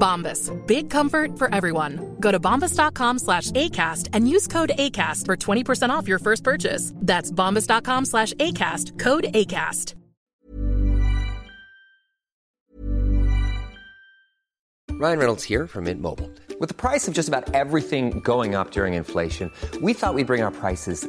Bombas. Big comfort for everyone. Go to bombas.com slash ACAST and use code ACAST for 20% off your first purchase. That's bombas.com slash ACAST. Code ACAST. Ryan Reynolds here from Mint Mobile. With the price of just about everything going up during inflation, we thought we'd bring our prices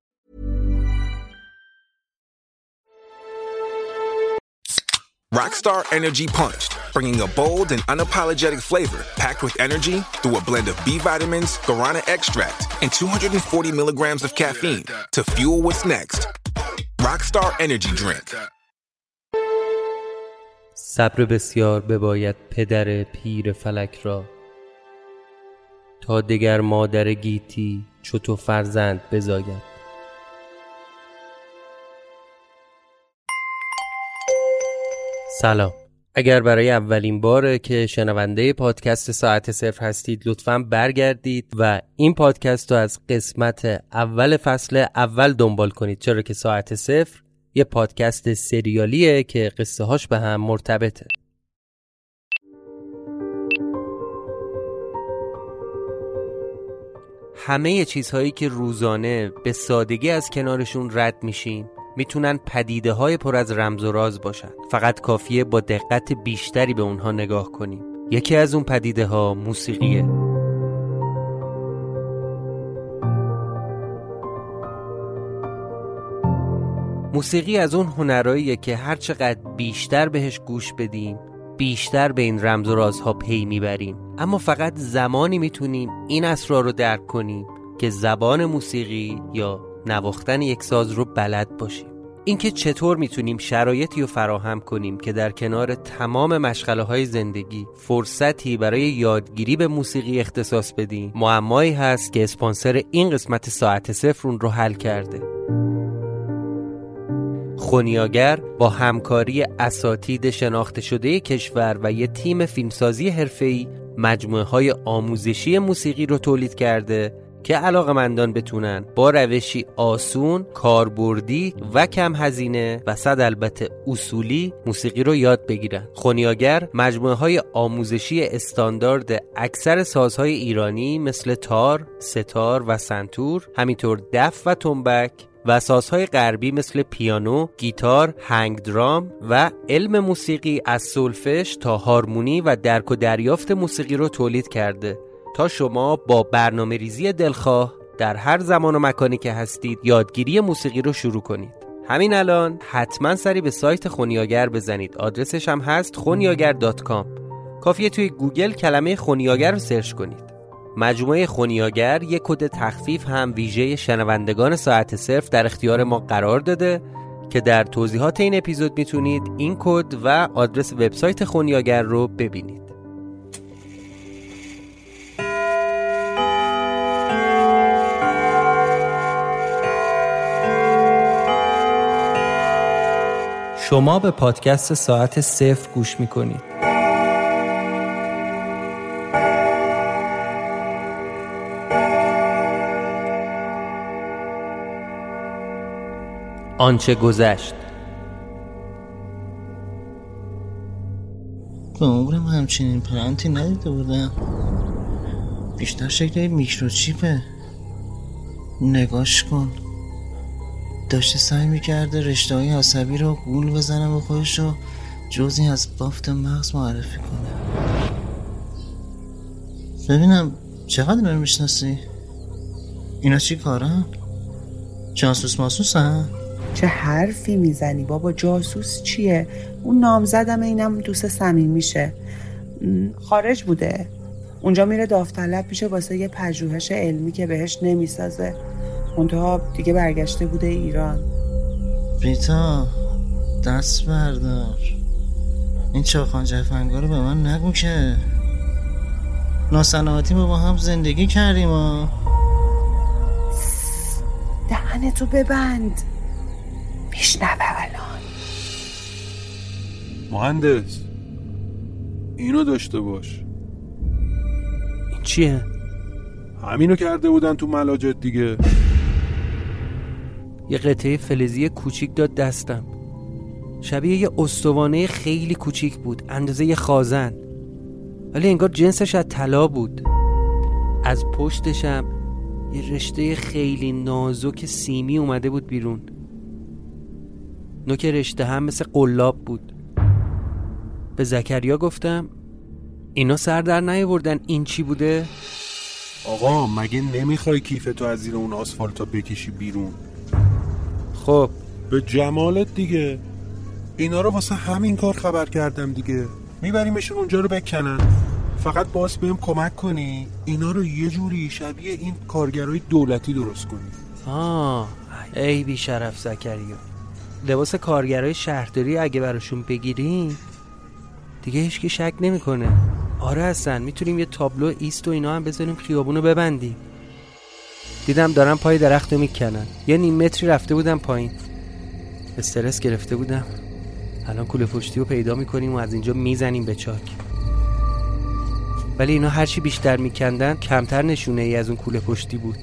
Rockstar Energy Punch, bringing a bold and unapologetic flavor packed with energy through a blend of B vitamins, guarana extract, and 240 milligrams of caffeine to fuel what's next. Rockstar Energy Drink. صبر بسیار بباید پدر پیر فلک را تا دگر مادر گیتی چو تو فرزند بزاید سلام. اگر برای اولین باره که شنونده پادکست ساعت صفر هستید لطفا برگردید و این پادکست رو از قسمت اول فصل اول دنبال کنید. چرا که ساعت صفر یه پادکست سریالیه که قصه هاش به هم مرتبطه. همه چیزهایی که روزانه به سادگی از کنارشون رد میشیم می‌تونن پدیده های پر از رمز و راز باشن. فقط کافیه با دقت بیشتری به اونها نگاه کنیم. یکی از اون پدیده ها موسیقیه. موسیقی از اون هنرهاییه که هر چقدر بیشتر بهش گوش بدیم بیشتر به این رمز و رازها پی می‌بریم. اما فقط زمانی می‌تونیم این اسرار رو درک کنیم که زبان موسیقی یا نواختن یک ساز رو بلد باشیم. اینکه چطور می‌تونیم شرایطی رو فراهم کنیم که در کنار تمام مشغله های زندگی فرصتی برای یادگیری به موسیقی اختصاص بدیم. معمایی هست که اسپانسر این قسمت ساعت صفر اون رو حل کرده. خونیاگر با همکاری اساتید شناخته شده کشور و یه تیم فیلمسازی حرفه‌ای مجموعه های آموزشی موسیقی رو تولید کرده که علاقمندان بتونن با روشی آسون، کاربردی و کم هزینه و صد البته اصولی موسیقی رو یاد بگیرن. خونیاگر مجموعه های آموزشی استاندارد اکثر سازهای ایرانی مثل تار، ستار و سنتور، همینطور دف و تنبک و سازهای غربی مثل پیانو، گیتار، hang drum و علم موسیقی از سولفژ تا هارمونی و درک و دریافت موسیقی رو تولید کرده تا شما با برنامه ریزی دلخواه در هر زمان و مکانی که هستید یادگیری موسیقی رو شروع کنید. همین الان حتما سری به سایت خونیاگر بزنید. آدرسش هم هست خونیاگر.com کافیه توی گوگل کلمه خونیاگر رو سرچ کنید. مجموعه خونیاگر یک کد تخفیف هم ویژه شنوندگان ساعت صرف در اختیار ما قرار داده که در توضیحات این اپیزود می‌تونید این کد و آدرس وبسایت خونیاگر رو ببینید. شما به پادکست ساعت صفر گوش می‌کنید. آنچه گذشت. به عمرم همچنین پرنتی ندیده بودم. بیشتر شکل میکروچیپه. نگاش کن. داشته سعی می‌کرده رشته های عصبی رو گول بزنم و خودش رو جزی از بافت مغز معرفی کنه ببینم چقدر رو می‌شناسی؟ اینا چی کارن؟ جاسوس ماسوس هم؟ چه حرفی می‌زنی بابا جاسوس چیه اون نامزدم اینم دوست سمیم میشه خارج بوده اونجا میره داوطلب میشه واسه یه پژوهش علمی که بهش نمی‌سازه منتها دیگه برگشته بوده ایران. ریتا دست بردار. این چاخان جفنگا رو به من نگو که. ناسلامتی ما با هم زندگی کردیم و دهنتو ببند. میشنوه الان. مهندس اینو داشته باش. این چیه؟ همینو کرده بودن تو ملاجت دیگه. یه قطعه فلزی کوچیک داد دستم. شبیه یه استوانه خیلی کوچیک بود اندازه یه خازن. ولی انگار جنسش از طلا بود. از پشتشم یه رشته خیلی نازک سیمی اومده بود بیرون. نوک رشته هم مثل قلاب بود. به زکریا گفتم اینا سر در نیاوردن این چی بوده؟ آقا مگه نمی‌خوای کیفتو از زیر اون آسفالتا بکشی بیرون؟ خب. به جمالت دیگه. اینا رو واسه همین کار خبر کردم دیگه. میبریمشون اونجا رو بکنن. فقط باز بهم کمک کنی. اینا رو یه جوری شبیه این کارگرای دولتی درست کنی. آه ای بی شرف زکریا. لباس کارگرای شهرداری اگه براشون بگیریم دیگه هیچکی شک نمی‌کنه. آره هستن می‌تونیم یه تابلو ایست و اینا هم بذاریم خیابونو ببندیم. دیدم دارم پای درخت رو می‌کنن. یه نیم متری رفته بودم پایین. استرس گرفته بودم. الان کوله پشتی رو پیدا می‌کنیم و از اینجا می‌زنیم به چاک. ولی اینا هرچی بیشتر میکندن کمتر نشونه ای از اون کوله پشتی بود.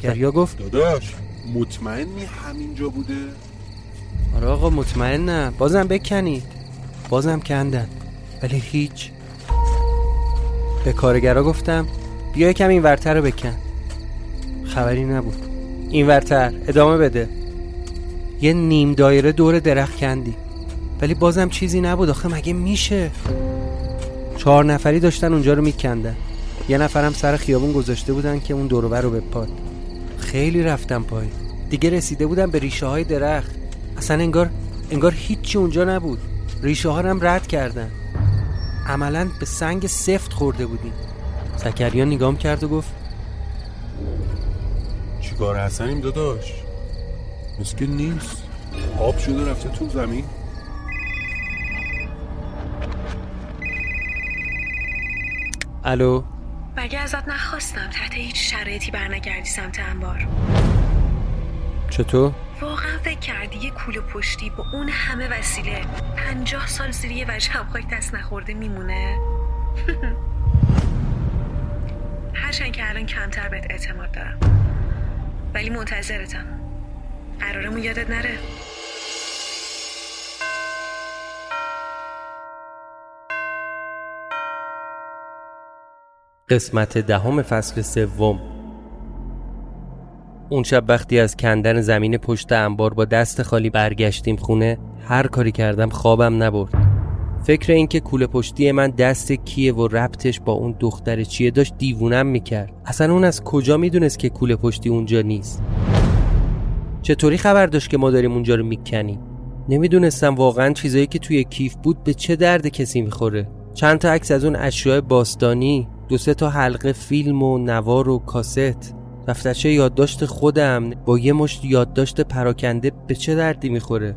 گریا گفت داداش مطمئنی همینجا بوده؟ آره آقا مطمئنم. بازم بکنید. بازم کندن. ولی هیچ. به کارگرا گفتم بیا کم این ورتر رو بکن. خبری نبود. این ورتر ادامه بده. یه نیم دایره دور درخت کندی. ولی بازم چیزی نبود. آخه مگه میشه؟ چهار نفری داشتن اونجا رو میکندن. یه نفرم سر خیابون گذاشته بودن که اون دوربر رو بپاد. خیلی رفتم پای دیگه رسیده بودم به ریشه های درخت. اصلا انگار انگار هیچی اونجا نبود. ریشه ها هم رد کردن. عملا به سنگ سفت خورده بودیم. زکریا نگام کرد و گفت چیکار حسنیم داداش. مثل که نیست. آب شده رفته تو زمین. الو؟ مگه ازت نخواستم تحت هیچ شرایطی برنگردی سمت انبار. چطور؟ واقعا فکر کردی یه کوله پشتی با اون همه وسیله پنجاه سال زیر یه وجه خاک دست نخورده میمونه؟ هرچند که الان کمتر بهت اعتماد دارم. ولی منتظرتم. قرارمون یادت نره. قسمت دهم فصل سوم. اون شب وقتی از کندن زمین پشت انبار با دست خالی برگشتیم خونه هر کاری کردم خوابم نبرد. فکر اینکه کوله پشتی من دست کیه و ربطش با اون دختر چیه داشت دیوونم می‌کرد. اصلا اون از کجا می‌دونست که کوله پشتی اونجا نیست؟ چطوری خبر داشت که ما داریم اونجا رو می‌کنیم؟ نمی‌دونستم واقعا چیزایی که توی کیف بود به چه درد کسی می‌خوره. چند تا عکس از اون اشیاء باستانی دو سه تا حلقه فیلم و نوار و کاست. دفترچه یادداشت خودم با یه مشت یادداشت پراکنده به چه دردی می‌خوره؟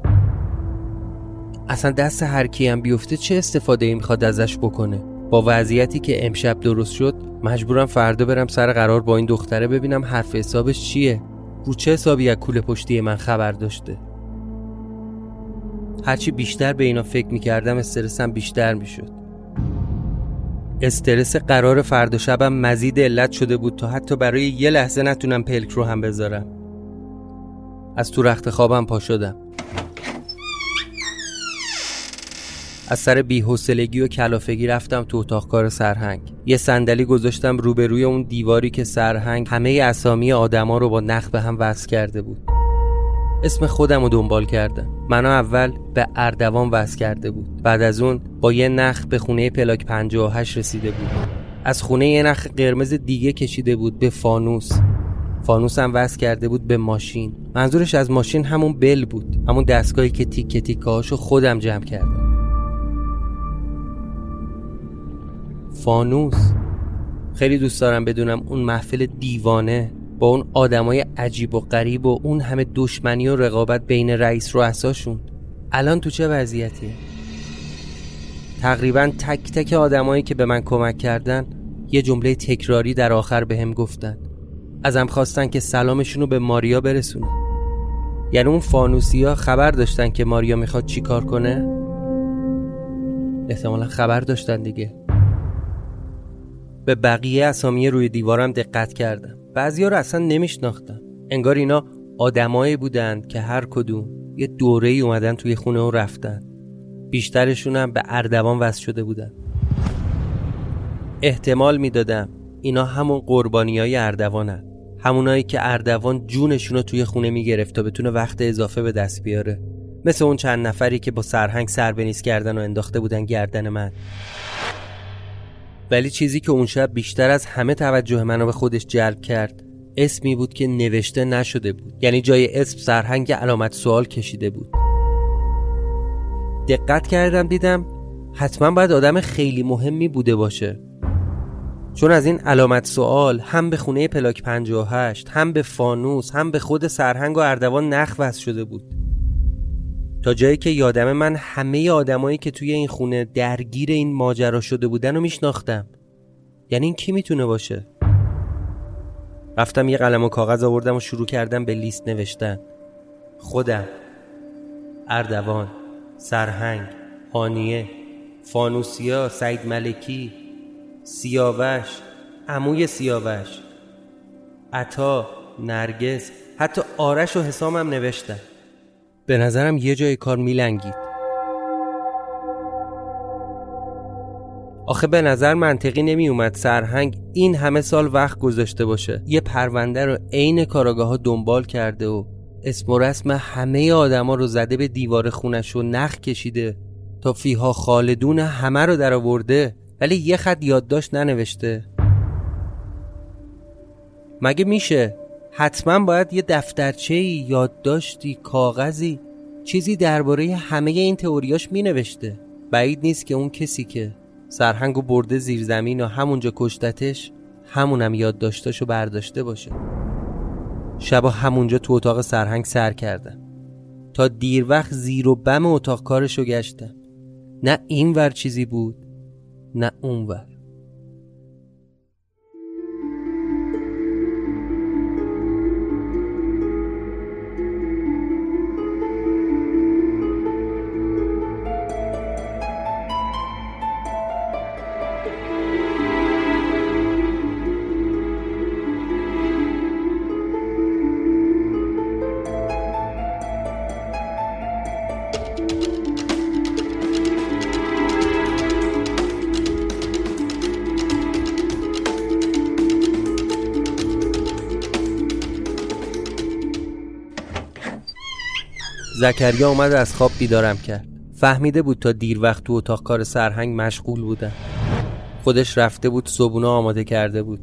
اصلا دست هر کی هم بیفته چه استفاده ای می‌خواد ازش بکنه؟ با وضعیتی که امشب درست شد مجبورم فردا برم سر قرار با این دختره ببینم حرف حسابش چیه. رو چه حسابی از کوله پشتی من خبر داشته؟ هرچی بیشتر به اینا فکر می‌کردم استرسم بیشتر می‌شد. استرس قرار فردا شبم مزید علت شده بود تا حتی برای یه لحظه نتونم پلک رو هم بذارم. از تو رخت خوابم پا شدم. از سر بی‌حوصلگی و کلافگی رفتم تو اتاق کار سرهنگ. یه صندلی گذاشتم روبروی اون دیواری که سرهنگ همه اسامی آدما رو با نخ به هم وصل کرده بود. اسم خودم رو دنبال کردم. منو اول به اردوان وصل کرده بود. بعد از اون با یه نخ به خونه پلاک 58 رسیده بود. از خونه یه نخ قرمز دیگه کشیده بود به فانوس. فانوس هم وصل کرده بود به ماشین. منظورش از ماشین همون بل بود. همون دستگاهی که تیکه تیکه خودم جمع کردم. فانوس. خیلی دوست دارم بدونم اون محفل دیوانه با اون آدمای عجیب و غریب و اون همه دشمنی و رقابت بین رئیس رو اساشون الان تو چه وضعیتیه تقریبا تک تک آدمایی که به من کمک کردن یه جمله تکراری در آخر به هم گفتن. ازم خواستن که سلامشون رو به ماریا برسونم یعنی اون فانوسی ها خبر داشتن که ماریا می‌خواد چی کار کنه؟ احتمالا خبر داشتن دیگه. به بقیه اسامی روی دیوارم دقت کردم. بعضیا رو اصلا نمیشناختم. انگار اینا آدمایی بودند که هر کدوم یه دوره ای اومدن توی خونه و رفتن. بیشترشون هم به اردوان وصل شده بودن. احتمال می‌دادم اینا همون قربانی های همونایی که اردوان جونشون رو توی خونه می‌گرفت تا بتونه وقت اضافه به دست بیاره. مثل اون چند نفری که با سرهنگ سر بنیز کردن و انداخته بودن گردن من. ولی چیزی که اون شب بیشتر از همه توجه منو به خودش جلب کرد اسمی بود که نوشته نشده بود. یعنی جای اسم سرهنگ علامت سوال کشیده بود. دقت کردم دیدم حتما باید آدم خیلی مهمی بوده باشه. چون از این علامت سوال هم به خونه پلاک 58 هم به فانوس هم به خود سرهنگ و اردوان نخ شده بود. تا جایی که یادم من همه آدمایی که توی این خونه درگیر این ماجرا شده بودن رو میشناختم. یعنی این کی می‌تونه باشه؟ رفتم یه قلم و کاغذ آوردم و شروع کردم به لیست نوشتن. خودم اردوان سرهنگ هانیه فانوسیا سعید ملکی سیاوش عموی سیاوش عطا نرگس حتی آرش و حسامم نوشتم به نظرم یه جای کار میلنگید. آخه به نظر منطقی نمی اومد سرهنگ این همه سال وقت گذاشته باشه. یه پرونده رو عین کاراگاه ها دنبال کرده و اسم و رسم همه آدما رو زده به دیوار خونش و نخ کشیده تا فیها خالدون همه رو در آورده. ولی یه خط یادداشت ننوشته. مگه میشه؟ حتما باید یه دفترچه یادداشتی کاغذی چیزی درباره همه این تئوریاش می نوشته بعید نیست که اون کسی که سرهنگ و برده زیر زمین و همونجا کشتتش همونم یادداشتاشو برداشته باشه. شبا همونجا تو اتاق سرهنگ سر کردم تا دیر وقت زیر و بم اتاق کارشو گشتم نه این ور چیزی بود نه اون زکریا اومد از خواب بیدارم کرد. فهمیده بود تا دیر وقت تو اتاق کار سرهنگ مشغول بودم خودش رفته بود صبونه آماده کرده بود.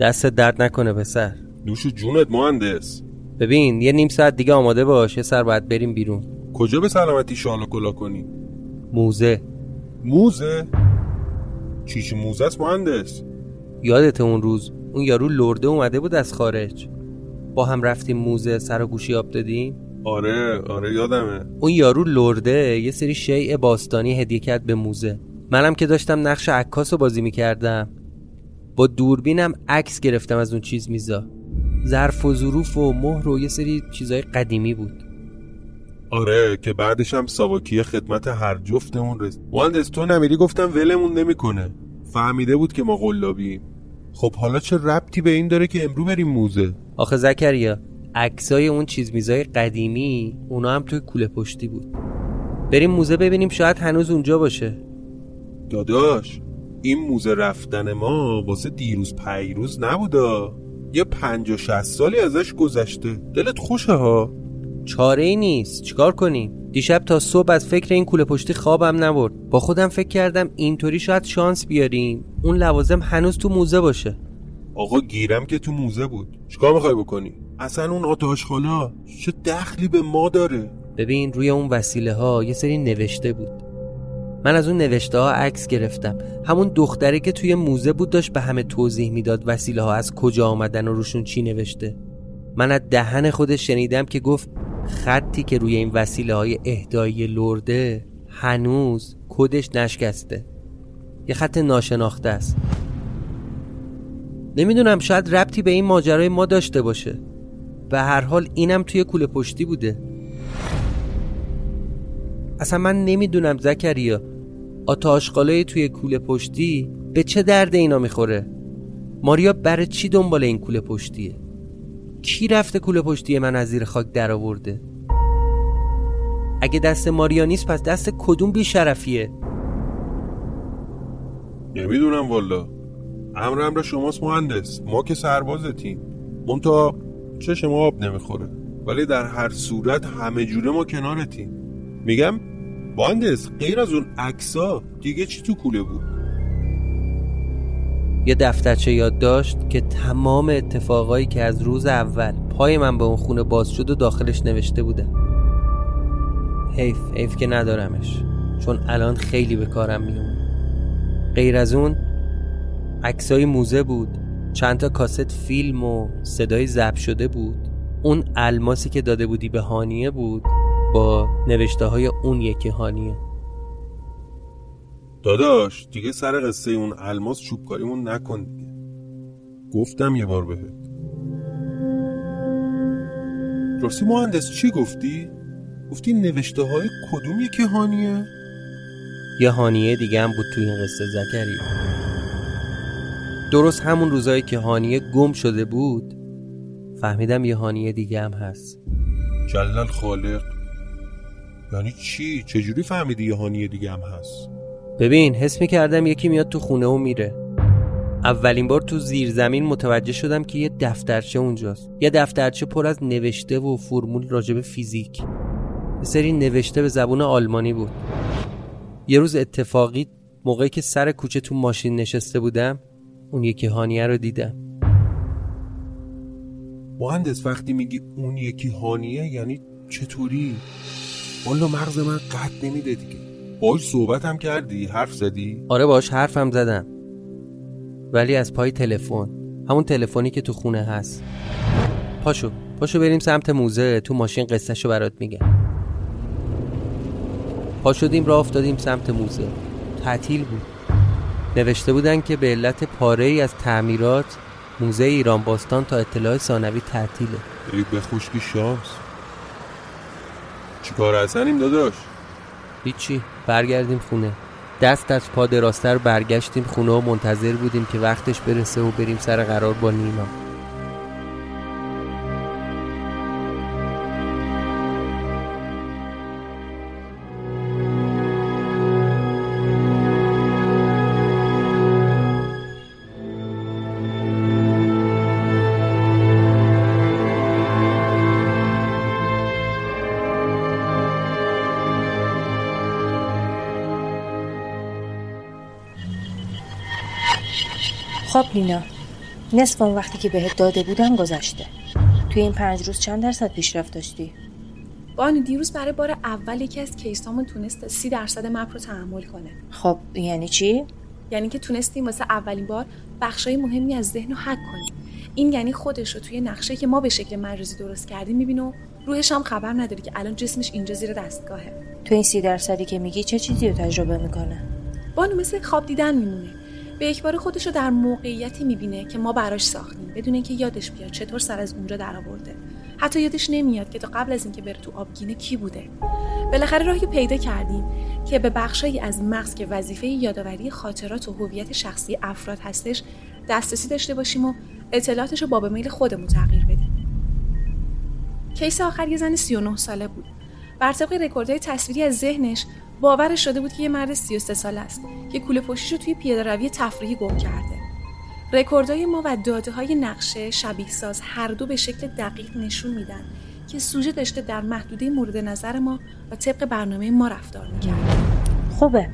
دست درد نکنه پسر. دوش جونت مهندس. ببین یه نیم ساعت دیگه آماده باش یه سر باید بریم بیرون. کجا به سلامتی شال و کلا کنی؟ موزه. موزه؟ چی چی موزه است مهندس؟ یادت اون روز اون یارو لرده اومده بود از خارج. با هم رفتیم موزه سر و گوشی آب دادیم. آره آره یادمه. اون یارو لرده یه سری شیء باستانی هدیه کرد به موزه. منم که داشتم نقش عکاس رو بازی می‌کردم. با دوربینم عکس گرفتم از اون چیز میزا. ظرف و ظروف و مهر و یه سری چیزای قدیمی بود. آره که بعدش هم ساواکی خدمت هر جفتمون رسید مهندس تو نمیری؟ گفتم ولمون نمی‌کنه. فهمیده بود که ما قلابیم خب حالا چه ربطی به این داره که امرو بریم موزه؟ آخه زکریا عکسای اون چیز میزای قدیمی اونا هم توی کوله پشتی بود. بریم موزه ببینیم شاید هنوز اونجا باشه. داداش این موزه رفتن ما واسه دیروز پیروز نبودا. یه پنج و شست سالی ازش گذشته. دلت خوشه ها؟ چاره ای نیست. چیکار کنیم؟ دیشب تا صبح از فکر این کوله پشتی خوابم نبرد. با خودم فکر کردم اینطوری شاید شانس بیاریم. اون لوازم هنوز تو موزه باشه. آقا گیرم که تو موزه بود. چیکار می‌خوای بکنی؟ اصلا اون آتاش خالا چه دخلی به ما داره؟ ببین روی اون وسیله ها یه سری نوشته بود. من از اون نوشته ها عکس گرفتم. همون دختری که توی موزه بود داشت به همه توضیح می‌داد وسیله ها از کجا آمدن و روشون چی نوشته. من از دهن خودش شنیدم که گفت خطی که روی این وسیله های اهدایی لرده هنوز کدش نشکسته. یه خط ناشناخته است. نمی‌دونم شاید ربطی به این ماجرای ما داشته باشه. به هر حال اینم توی کوله پشتی بوده. اصلا من نمی‌دونم زکریا آتاشقاله توی کوله پشتی به چه درد اینا می‌خوره؟ ماریا برای چی دنبال این کوله پشتیه؟ کی رفته کوله پشتی من از زیر خاک در آورده؟ اگه دست ماریا نیست پس دست کدوم بیشرفیه؟ نمی‌دونم والا. امر امر شماست مهندس. ما که سربازتیم منتها چشم آب نمی‌خوره. ولی در هر صورت همه جوره ما کنارتیم. میگم مهندس غیر از اون عکسا دیگه چی تو کوله بود؟ یه دفترچه یاد داشت که تمام اتفاقایی که از روز اول پای من به اون خونه باز شد و داخلش نوشته بودم حیف حیف که ندارمش چون الان خیلی به کارم میومد غیر از اون عکسای موزه بود. چند تا کاست فیلم و صدای ضبط شده بود. اون الماسی که داده بودی به هانیه بود با نوشته های اون یکی هانیه. داداش دیگه سر قصه اون الماس چوبکاریمون نکن دیگه. گفتم یه بار بهت. راستی مهندس چی گفتی؟ گفتی نوشته های کدوم یکی هانیه؟ یه هانیه دیگه هم بود توی این قصه زکری درست همون روزایی که هانیه گم شده بود فهمیدم یه هانیه دیگه هم هست. جلال خالق یعنی چی؟ چجوری فهمیدی یه هانیه دیگه هم هست؟ ببین حس می کردم یکی میاد تو خونه و میره. اولین بار تو زیر زمین متوجه شدم که یه دفترچه اونجاست. یه دفترچه پر از نوشته و فرمول راجب فیزیک. یه سری نوشته به زبون آلمانی بود. یه روز اتفاقی موقعی که سر کوچه تو ماشین نشسته بودم اون یکی هانیه رو دیدم. مهندس وقتی میگی اون یکی هانیه یعنی چطوری؟ والا مغز من قد نمیده دیگه. باش صحبت هم کردی حرف زدی؟ آره باش حرفم زدم. ولی از پای تلفن همون تلفنی که تو خونه هست. پاشو پاشو بریم سمت موزه تو ماشین قصهشو برات میگم. پا شدیم راه افتادیم سمت موزه. تعطیل بود. نوشته بودن که به علت پاره ای از تعمیرات موزه ایران باستان تا اطلاع ثانوی تعطیله. ای به خوشکی شانس. چیکار هستنیم داداش؟ هیچی برگردیم خونه. دست از پا دراستر برگشتیم خونه و منتظر بودیم که وقتش برسه و بریم سر قرار با نیما. خب لینا نصف اون وقتی که بهت داده بودم گذشته توی این پنج روز چند درصد پیشرفت داشتی؟ بانو دیروز برای بار اول یکی از کیسامون تونست سی درصد مپ رو تحمل کنه خب یعنی چی؟ یعنی که تونستیم واسه اولین بار بخشای مهمی از ذهن رو حک کنیم این یعنی خودش رو توی نقشه که ما به شکل مجازی درست کردیم می‌بینه و روحش هم خبر نداره که الان جسمش اینجا زیر دستگاهه تو این سی درصدی که میگی چه چیزی رو تجربه می‌کنه؟ بانو مثل خواب دیدن میمونه به یک بار خودش رو در موقعیتی می‌بینه که ما براش ساختیم بدون اینکه یادش بیاد چطور سر از اونجا درآورده. حتی یادش نمیاد که تا قبل از اینکه بره تو آبگینه کی بوده. بالاخره راهی پیدا کردیم که به بخشایی از مغز که وظیفه یادآوری خاطرات و هویت شخصی افراد هستش دسترسی داشته باشیم و اطلاعاتش رو با به میل خودمون تغییر بدیم. کیس آخر یه زن 39 ساله بود. بر طبق رکوردهای تصویری از ذهنش باورش شده بود که یه مرد 33 ساله است. که کوله پشتیش رو توی پیاده روی تفریحی گم کرده. رکوردهای ما و داده های نقشه شبیه ساز هر دو به شکل دقیق نشون میدن که سوژه داشته در محدوده مورد نظر ما و طبق برنامه ما رفتار می‌کرد خوبه.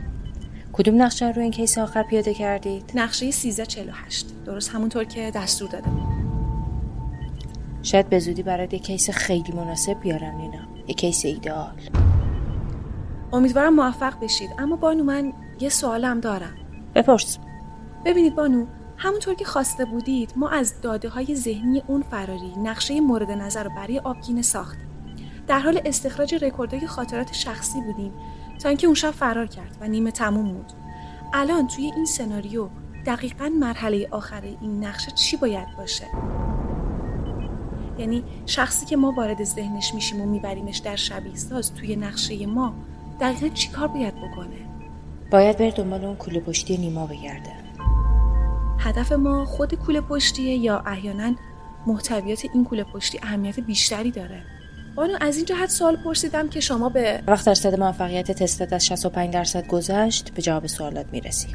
کدوم نقشه رو این case آخر پیاده کردید؟ نقشه 1348 درست همونطور که دستور داده شاید به زودی برای یک case خیلی مناسب بیارم لینا یک case ایدئال. امیدوارم موفق بشید. اما بانو من یه سوالم دارم. بپرس. ببینید بانو همونطور که خواسته بودید ما از داده های ذهنی اون فراری نقشه مورد نظر رو برای آبگینه ساختیم. در حال استخراج رکوردهای خاطرات شخصی بودیم تا اینکه اون شب فرار کرد و نیمه تموم بود. الان توی این سناریو دقیقا مرحله آخر این نقشه چی باید باشه؟ یعنی شخصی که ما وارد ذهنش میشیم و میبریمش در شبیه ساز توی نقشه ما دقیقا چی کار باید بکنه؟ باید بر دنبال اون کوله پشتی نیما بگرده. هدف ما خود کوله پشتیه یا احیانا محتویات این کوله پشتی اهمیت بیشتری داره. بانو از این جهت سوال پرسیدم که شما به وقت درصد موفقیت تستت از 65 درصد گذشت به جواب سوالات می‌رسی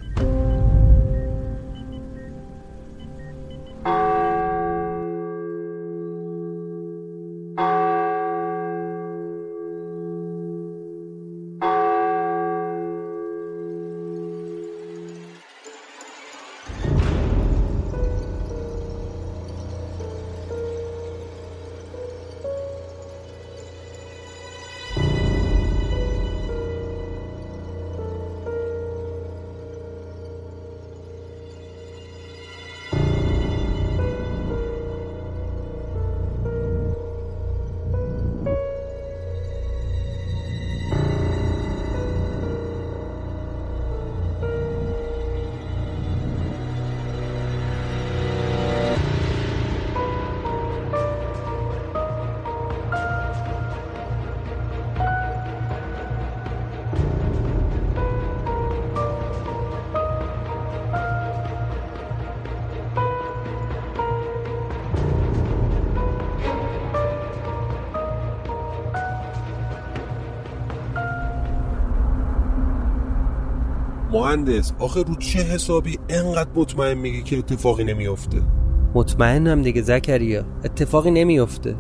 مهندس آخه رو چه حسابی انقدر مطمئن میگی که اتفاقی نمیافته؟ مطمئنم دیگه زکریا اتفاقی نمیافته.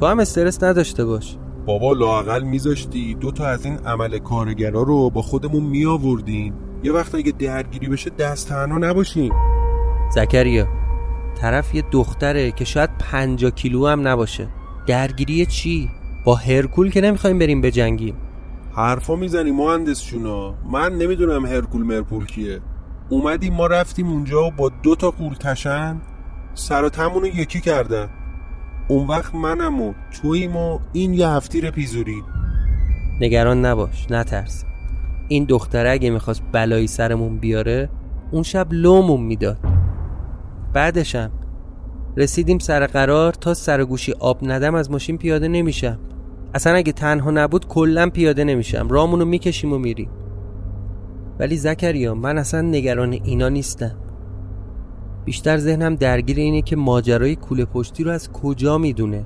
تو هم استرس نداشته باش. بابا لاقل میذاشتی دو تا از این عمل کارگرا رو با خودمون میآوردین. یه وقت اگه درگیری بشه دست تنها نباشیم. زکریا طرف یه دختره که شاید پنجا کیلو هم نباشه. درگیری چی؟ با هرکول که نمی‌خوایم بریم بجنگیم. حرفا می‌زنی مهندس شونا من نمی‌دونم هرکول مرپول کیه. اومدیم ما رفتیم اونجا و با دو تا قول تشن سراتمون رو یکی کردن. اون وقت منم و توییم و این یه هفتیر پیزوری نگران نباش نترس. این دختره اگه می‌خواست بلایی سرمون بیاره اون شب لومون می‌داد. بعدشم رسیدیم سر قرار تا سر گوشی آب ندم از ماشین پیاده نمیشم. اصلا اگه تنها نبود کلا پیاده نمیشم. رامونو می‌کشیم و میریم. ولی زکریا من اصلا نگران اینا نیستم. بیشتر ذهنم درگیر اینه که ماجرای کوله پشتی رو از کجا می‌دونه.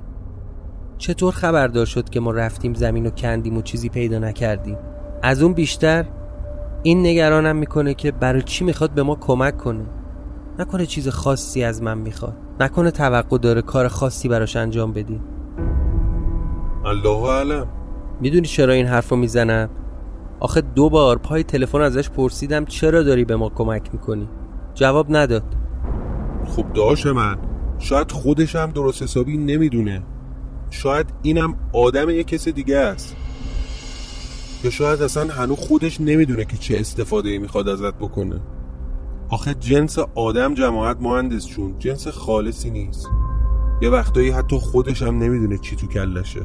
چطور خبردار شد که ما رفتیم زمین و کندیم و چیزی پیدا نکردیم؟ از اون بیشتر این نگرانم می‌کنه که برای چی می‌خواد به ما کمک کنه؟ نکنه چیز خاصی از من می‌خواد. نکنه توقع داره کار خاصی براش انجام بدیم. الله علم می‌دونی چرا این حرف رو می‌زنم؟ آخه دو بار پای تلفن ازش پرسیدم چرا داری به ما کمک می‌کنی. جواب نداد. خب داش من شاید خودش هم درست حسابی نمی‌دونه. شاید اینم آدم یه کس دیگه است. یا شاید اصلا هنو خودش نمی‌دونه که چه استفاده می‌خواد ازت بکنه. آخه جنس آدم جماعت مهندس چون جنس خالصی نیست. یه وقتایی حتی خودش هم نمی‌دونه چی تو کلشه.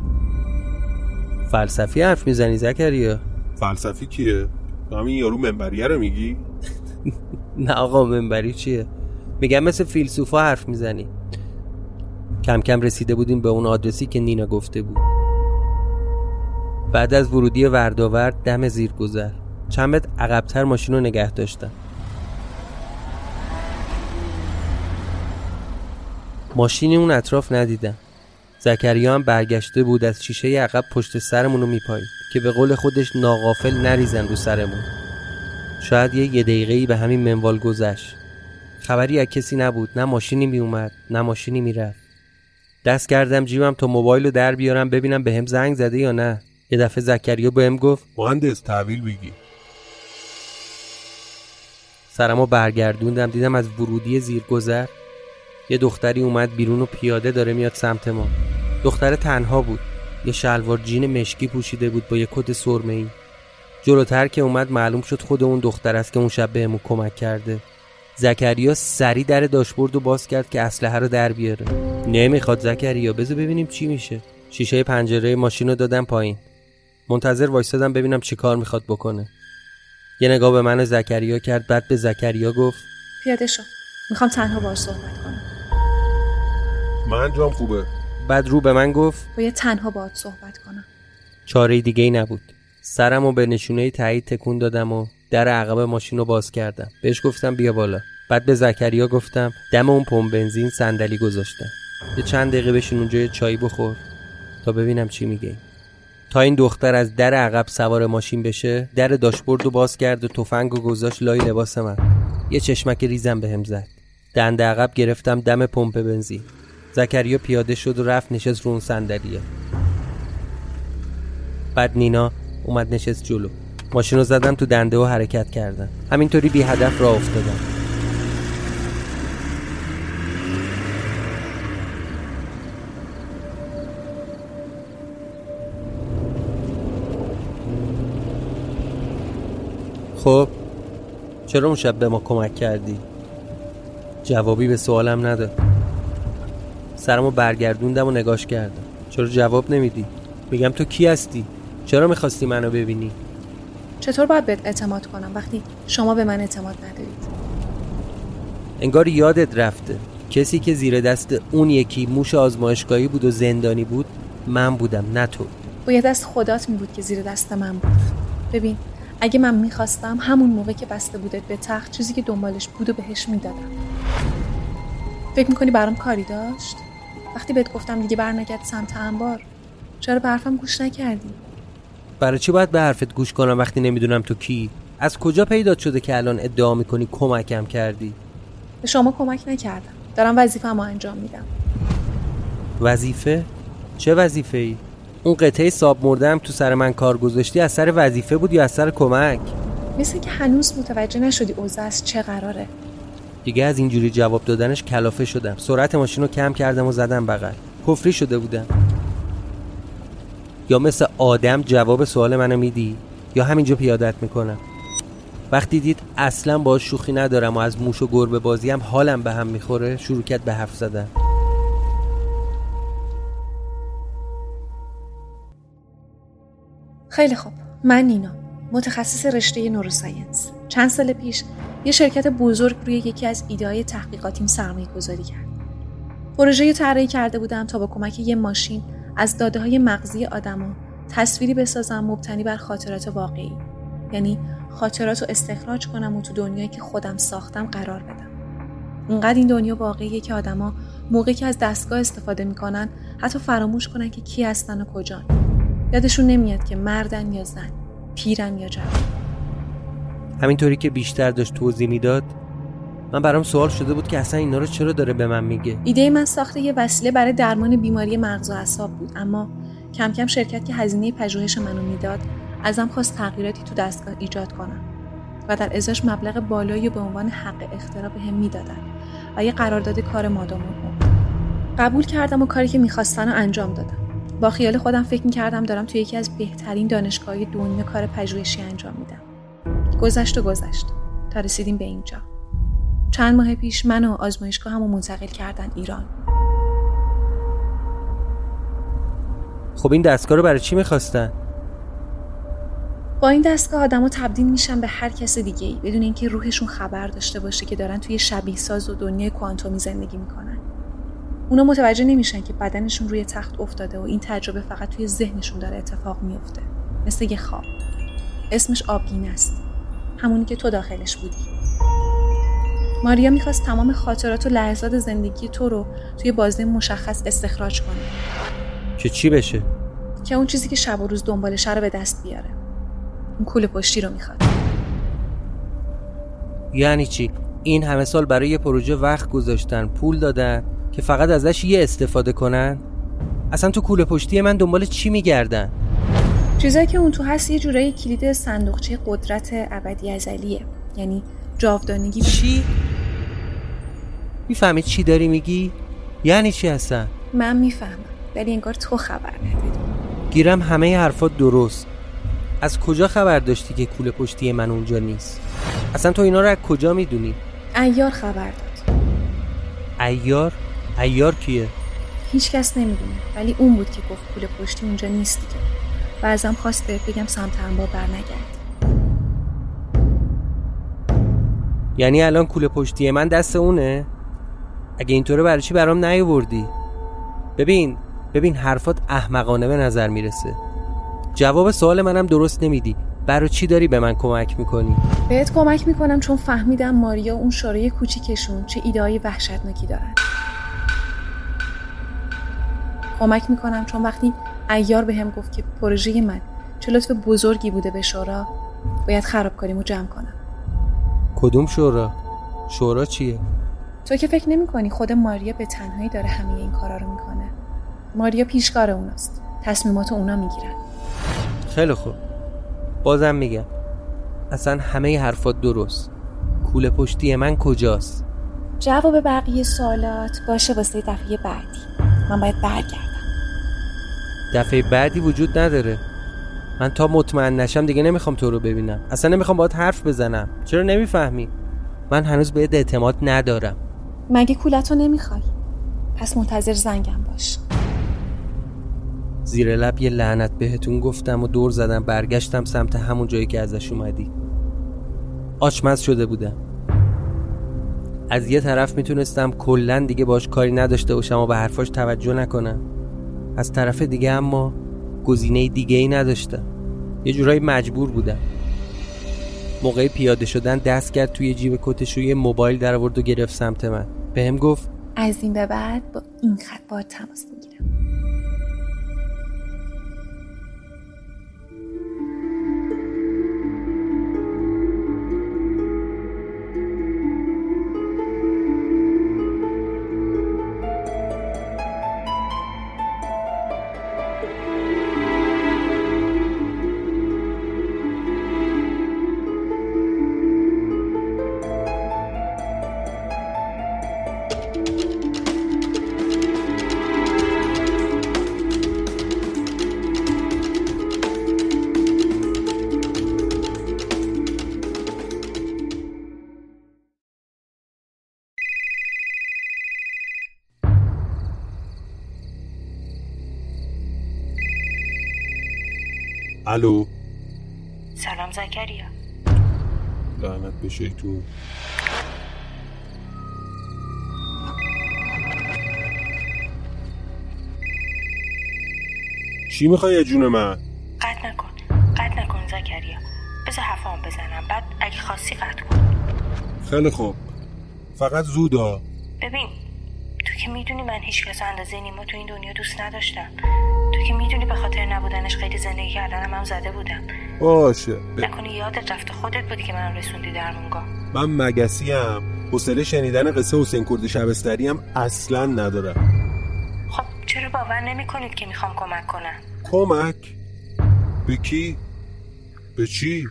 فلسفی حرف می‌زنی زکریا؟ فلسفی کیه؟ همین یارو منبریه رو میگی؟ نه آقا منبری چیه؟ میگم مثل فیلسوفا حرف می‌زنی. کم کم رسیده بودیم به اون آدرسی که نینا گفته بود. بعد از ورودی ورداور دم زیر گذر چند متر عقبتر ماشین رو نگه داشتم. ماشینی اون اطراف ندیدم. زکریا هم برگشته بود از شیشه عقب پشت سرمون رو میپایید که به قول خودش ناغافل نریزن رو سرمون. شاید یه یه دقیقه به همین منوال گذشت. خبری از کسی نبود. نه ماشینی میومد نه ماشینی می‌رفت. دست کردم جیبم تا موبایل رو در بیارم ببینم به هم زنگ زده یا نه. یه دفعه زکریا بهم گفت مهندس تحویل بگی سرمو برگردوندم دیدم از ورودی زیرگذر یه دختری اومد بیرون و پیاده داره میاد سمت ما. دختر تنها بود. یه شلوار جین مشکی پوشیده بود با یه کت سرمه ای جلوتر که اومد معلوم شد خود اون دختر است که اون شب بهمون کمک کرده. زکریا سری در داشبورد رو باز کرد که اسلحه رو در بیاره. نمی‌خواد زکریا. بذار ببینیم چی میشه. شیشه پنجره ماشین رو دادم پایین. منتظر وایستادم ببینم چی کار می‌خواد بکنه. یه نگاه به من زکریا کرد. بعد به زکریا گفت پیاده شو. می‌خوام تنها باش صحبت کنم. من جام خوبه. بعد رو به من گفت باید تنها باهات صحبت کنم. چاره دیگه ای نبود. سرم و به نشونه تایید تکون دادم و در عقب ماشین رو باز کردم. بهش گفتم بیا بالا. بعد به زکریا گفتم دم اون پمپ بنزین صندلی گذاشتم. یه چند دقیقه بشین اونجا یه چایی بخور تا ببینم چی میگه. تا این دختر از در عقب سوار ماشین بشه در داشبورد رو باز کرد و تفنگ و گذاشت لای لباس من. یه چشمک ریزم بهم زد. دنده عقب گرفتم دم پمپ بنزین. زکریا پیاده شد و رفت نشست رو اون صندلیه بعد نینا اومد نشست جلو. ماشین رو زدم تو دنده و حرکت کردم همینطوری بی هدف را افتادم خب چرا اون شب به ما کمک کردی؟ جوابی به سوالم نداد. سرمو برگردوندم و نگاش کردم. چرا جواب نمیدی؟ میگم تو کی هستی؟ چرا می‌خواستی منو ببینی؟ چطور باید بهت اعتماد کنم وقتی شما به من اعتماد ندارید؟ انگار یادت رفته. کسی که زیر دست اون یکی موش آزمایشگاهی بود و زندانی بود من بودم نه تو. باید دست خدات می بود که زیر دست من بود. ببین اگه من می‌خواستم همون موقع که بسته بودت به تخت چیزی که دنبالش بود و بهش می‌دادم. فکر می‌کنی برام کاری داشت؟ وقتی بهت گفتم دیگه برنگرد سمت انبار چرا به حرفم گوش نکردی؟ برای چی باید به حرفت گوش کنم وقتی نمی‌دونم تو کی؟ از کجا پیدا شده که الان ادعا می‌کنی کمکم کردی؟ به شما کمک نکردم. دارم وظیفه ما انجام میدم. وظیفه؟ چه وظیفه ای اون قطعه ساب مردم تو سر من کار گذاشتی از سر وظیفه بود یا از سر کمک؟ مثل که هنوز متوجه نشدی اوضاع از چه قراره. دیگه از اینجوری جواب دادنش کلافه شدم. سرعت ماشین رو کم کردم و زدم بغل. کفری شده بودم. یا مثل آدم جواب سوال منو میدی یا همینجا پیادت می‌کنم. وقتی دید اصلا با شوخی ندارم و از موش و گربه بازی حالم به هم می‌خوره شروع کرد به حرف زدن. خیلی خوب. من نینا. متخصص رشته نوروساینس. چند سال پیش یه شرکت بزرگ روی یکی از ایده تحقیقاتیم سرمایه گذاری کرد. پروژه طراحی کرده بودم تا با کمک یه ماشین از داده های مغزی آدما تصویری بسازم مبتنی بر خاطرات واقعی. یعنی خاطرات رو استخراج کنم و تو دنیایی که خودم ساختم قرار بدم. اونقدر این دنیا واقعیه که آدما موقعی که از دستگاه استفاده می‌کنن حتی فراموش کنن که کی هستن و کجان. یادشون نمیاد که مردن یا زن پیرن یا جوان. همینطوری که بیشتر داشت توضیح می‌داد من برام سوال شده بود که اصلا اینا رو چرا داره به من میگه؟ ایده من ساخته یه وسیله برای درمان بیماری مغز و اعصاب بود اما کم کم شرکت که هزینه پژوهش منو می‌داد ازم خواست تغییراتی تو دستگاه ایجاد کنم و در ازاش مبلغ بالایی به عنوان حق اختراع بهم می‌دادن و یه قرارداد کار مادام قبول کردم و کاری که می‌خواستن رو انجام دادم. با خیال خودم فکر می‌کردم دارم توی یکی از بهترین دانشگاه دنیا کار پژوهشی انجام میدم. گذشت و گذشت. تا رسیدیم به اینجا. چند ماه پیش من و آزمایشگاه همو منتقل کردن ایران. خب این دستگاه رو برای چی می‌خواستن؟ با این دستگاه آدما تبدیل میشن به هر کس دیگه ای بدون اینکه روحشون خبر داشته باشه که دارن توی شبیه ساز و دنیای کوانتومی زندگی می‌کنن. اونا متوجه نمیشن که بدنشون روی تخت افتاده و این تجربه فقط توی ذهنشون داره اتفاق میفته مثل یه خواب. اسمش آبگین است. همونی که تو داخلش بودی ماریا می‌خواست تمام خاطرات و لحظات زندگی تو رو توی بازه مشخص استخراج کنه که چی بشه؟ که اون چیزی که شب و روز دنبالشه رو به دست بیاره اون کول پشتی رو می‌خواد یعنی چی؟ این همه سال برای یه پروژه وقت گذاشتن پول دادن که فقط ازش یه استفاده کنن؟ اصلا تو کوله پشتی من دنبال چی میگردن؟ چیزایی که اون تو هست یه جورایی کلید صندوقچه قدرت ابدی ازلیه یعنی جاودانگی چی؟ می‌فهمی چی داری میگی؟ یعنی چی هستن؟ من می‌فهمم ولی انگار تو خبر نداری گیرم همه حرفات درست از کجا خبر داشتی که کوله پشتی من اونجا نیست؟ اصلا تو اینا رو از کجا می‌دونی؟ ایار خبر داد ایار؟ ایار کیه؟ هیچ کس نمی‌دونه ولی اون بود که گفت کوله پشتی اونجا نیست دیگه و ازم خواست بهت بگم سمت انبار برنگرد یعنی الان کوله پشتی من دست اونه؟ اگه اینطوره برای چی برام نیاوردی؟ ببین ببین حرفات احمقانه به نظر می‌رسه جواب سوال منم درست نمیدی برای چی داری به من کمک می‌کنی؟ بهت کمک می‌کنم چون فهمیدم ماریا اون شورای کوچیکشون چه ایدهایی وحشتناکی دارن کمک می‌کنم چون وقتی ایار به هم گفت که پروژه من چه لطف بزرگی بوده به شورا باید خرابکاریمو جمع کنم. کدوم شورا؟ شورا چیه؟ تو که فکر نمی کنی خود ماریا به تنهایی داره همه این کارا رو می‌کنه. ماریا پیشکار اوناست. تصمیمات اونا می‌گیرن. خیلی خوب. بازم میگم. اصلا همه حرفات درست. کوله پشتی من کجاست؟ جواب بقیه سوالات باشه واسه دفعه بعدی. من باید برگردم. دفعه بعدی وجود نداره. من تا مطمئن نشم دیگه نمی‌خوام تو رو ببینم. اصلا نمی‌خوام باید حرف بزنم. چرا نمی‌فهمی؟ من هنوز بهت اعتماد ندارم. مگه کولتو نمی‌خوای؟ پس منتظر زنگم باش. زیر لب یه لعنت بهتون گفتم و دور زدم برگشتم سمت همون جایی که ازش اومدی. آچمز شده بودم. از یه طرف می‌تونستم کلا دیگه باش کاری نداشته باشم و به حرفاش توجه نکنم. از طرف دیگه اما گزینه دیگه ای نداشتم. یه جورایی مجبور بودم. موقع پیاده شدن دست کرد توی جیب کتش و یه موبایل در آورد و گرفت سمت من. بهم گفت از این به بعد با این خط با تماس می‌گیرم. الو. سلام زکریا. لعنت به شیطون. چی می‌خوای جون من؟ قطع نکن. قطع نکن زکریا. بذار حرفام بزنم. بعد اگه خواستی قطع کن. خیلی خوب. فقط زودا. ببین تو که می‌دونی من هیچ کس اندازه نیما تو این دنیا دوست نداشتم. تو که می‌دونی به خاطر نبودنش خیلی زندگی کردنم هم زده بودم. باشه. نکنی یادت رفته خودت بودی که من رسوندی درمونگاه من مگسی هم حوصله شنیدن قصه حسین کرد شبستری هم اصلا ندارم. خب چرا باور نمی کنید که می‌خوام کمک کنم؟ کمک؟ به کی؟ به چی؟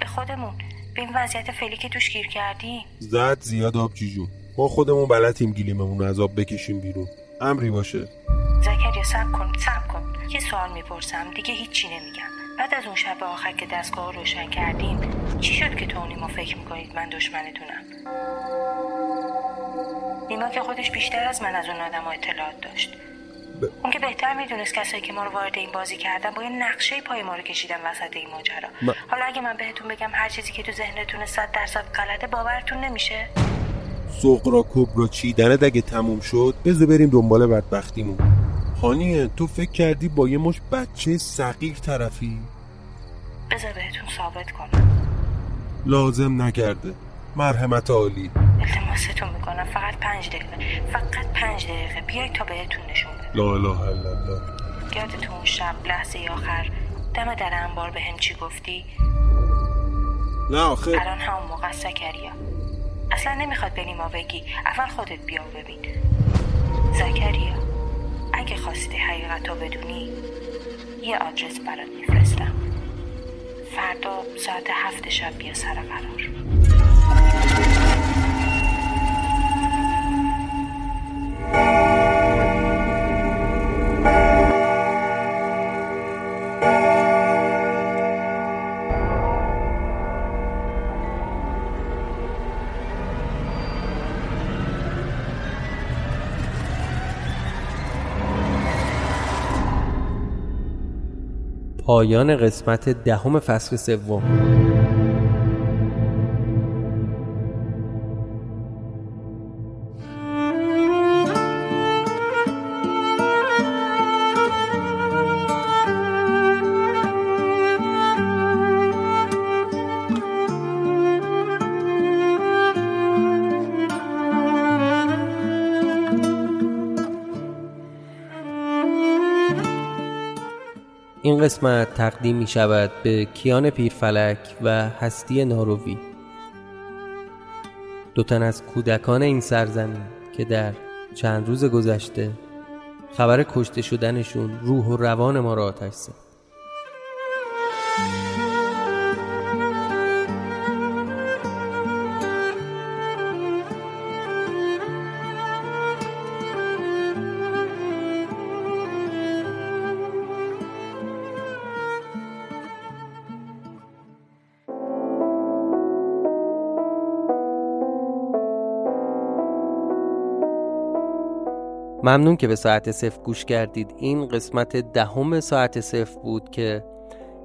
به خودمون. به این وضعیت فعلی که توش گیر کردی. زد زیاد آبجی جون ما خودمون بلدیم گلیممون از آب بکشیم بیرون. امری باشه. زکریا سب کن سب کن. یه سوال می‌پرسم دیگه هیچی نمیگم. بعد از اون شب آخر که دستگاه رو روشن کردیم چی شد که تو ما فکر می‌کنید من دشمنتونم؟ نیما که خودش بیشتر از من از اون آدم اطلاعات داشت. ب... اون که بهتر می‌دونست کسایی که ما رو وارد این بازی کردن با یه نقشه پای ما رو کشیدن وسط این ماجرا. حالا اگه من بهتون بگم هر چیزی که تو ذهنتون صد درصد غلطه باورتون نمیشه؟ سقرا کبرا چیدنه دگه تموم شد بذار بریم دنبال بدبختیمون. هانیه تو فکر کردی با یه مش بچه صغیر طرفی؟ بذار بهتون ثابت کنم. لازم نکرده مرحمت عالی. التماستون می‌کنم. فقط پنج دقیقه. فقط پنج دقیقه. بیایید تا بهتون نشون بدم. لا اله الا الله. یادتون اون شب لحظه آخر. دم در انبار به هم چی گفتی؟ نه آخه. الان همون موقع زکریا. اصلا نمی‌خواد به ما بگی. اول خودت بیا ببین. زکریا. اگه خواستی حقیقت رو بدونی یه آدرس برات میفرستم. فردا ساعت هفت شب بیا سر قرار. پایان قسمت دهم فصل سوم. قسمت تقدیم می شود به کیان پیرفلک و هستی ناروی. دو تن از کودکان این سرزمین که در چند روز گذشته خبر کشته شدنشون روح و روان ما را آتش زد. ممنون که به ساعت صفر گوش کردید. این قسمت دهم ساعت صفر بود که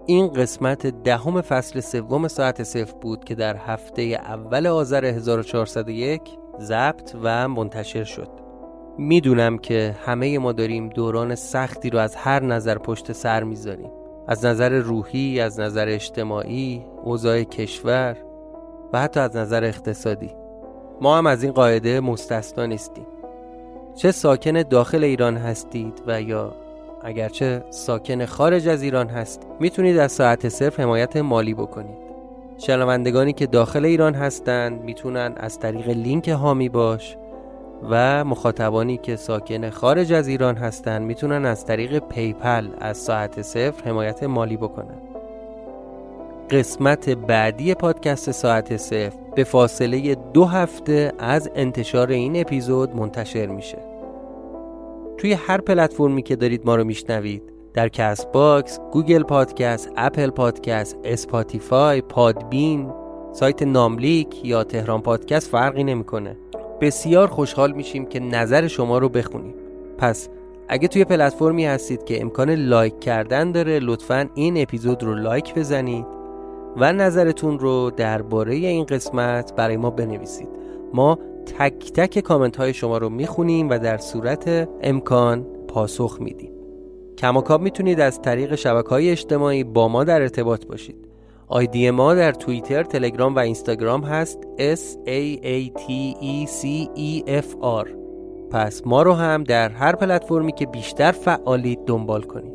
این قسمت دهم فصل سوم ساعت صفر بود که در هفته اول آذر 1401 ضبط و منتشر شد. می‌دونم که همه ما داریم دوران سختی رو از هر نظر پشت سر می‌ذاریم. از نظر روحی، از نظر اجتماعی، اوضاع کشور و حتی از نظر اقتصادی. ما هم از این قاعده مستثنا نیستیم. چه ساکن داخل ایران هستید و یا اگرچه ساکن خارج از ایران هست می‌تونید از ساعت صفر حمایت مالی بکنید. شنوندگانی که داخل ایران هستند می‌تونن از طریق لینک حامی باش و مخاطبانی که ساکن خارج از ایران هستند می‌تونن از طریق PayPal از ساعت صفر حمایت مالی بکنن. قسمت بعدی پادکست ساعت صفر به فاصله دو هفته از انتشار این اپیزود منتشر میشه توی هر پلتفرمی که دارید ما رو میشنوید در Castbox، گوگل پادکست، اپل پادکست، اسپاتیفای، پادبین، سایت ناملیک یا تهران پادکست فرقی نمی‌کنه. بسیار خوشحال میشیم که نظر شما رو بخونیم. پس اگه توی پلتفرمی هستید که امکان لایک کردن داره لطفا این اپیزود رو لایک بزنید و نظرتون رو درباره این قسمت برای ما بنویسید. ما تک تک کامنت های شما رو می‌خونیم و در صورت امکان پاسخ میدیم. کماکاب می‌تونید از طریق شبکه های اجتماعی با ما در ارتباط باشید. آیدی ما در توییتر، تلگرام و اینستاگرام هست S A A T E C E F R. پس ما رو هم در هر پلتفرمی که بیشتر فعالید دنبال کنید.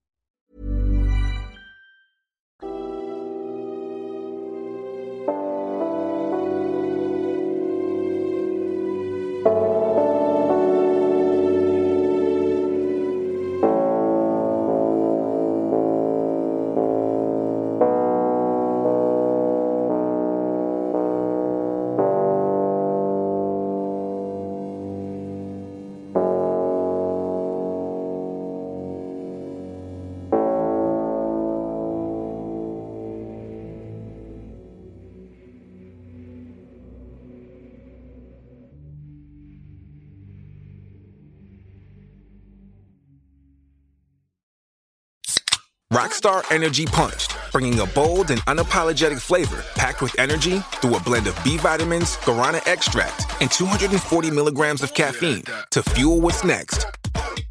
Rockstar Energy Punched, bringing a bold and unapologetic flavor packed with energy through a blend of B vitamins, guarana extract, and 240 milligrams of caffeine to fuel what's next.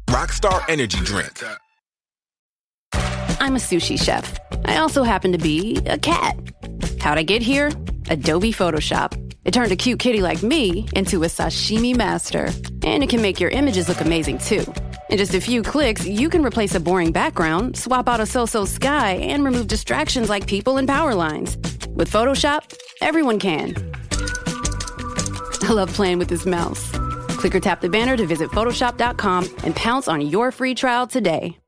Rockstar Energy Drink. I'm a sushi chef. I also happen to be a cat. How'd I get here? Adobe Photoshop. It turned a cute kitty like me into a sashimi master. And it can make your images look amazing too. In just a few clicks, you can replace a boring background, swap out a so-so sky, and remove distractions like people and power lines. With Photoshop, everyone can. I love playing with this mouse. Click or tap the banner to visit Photoshop.com and pounce on your free trial today.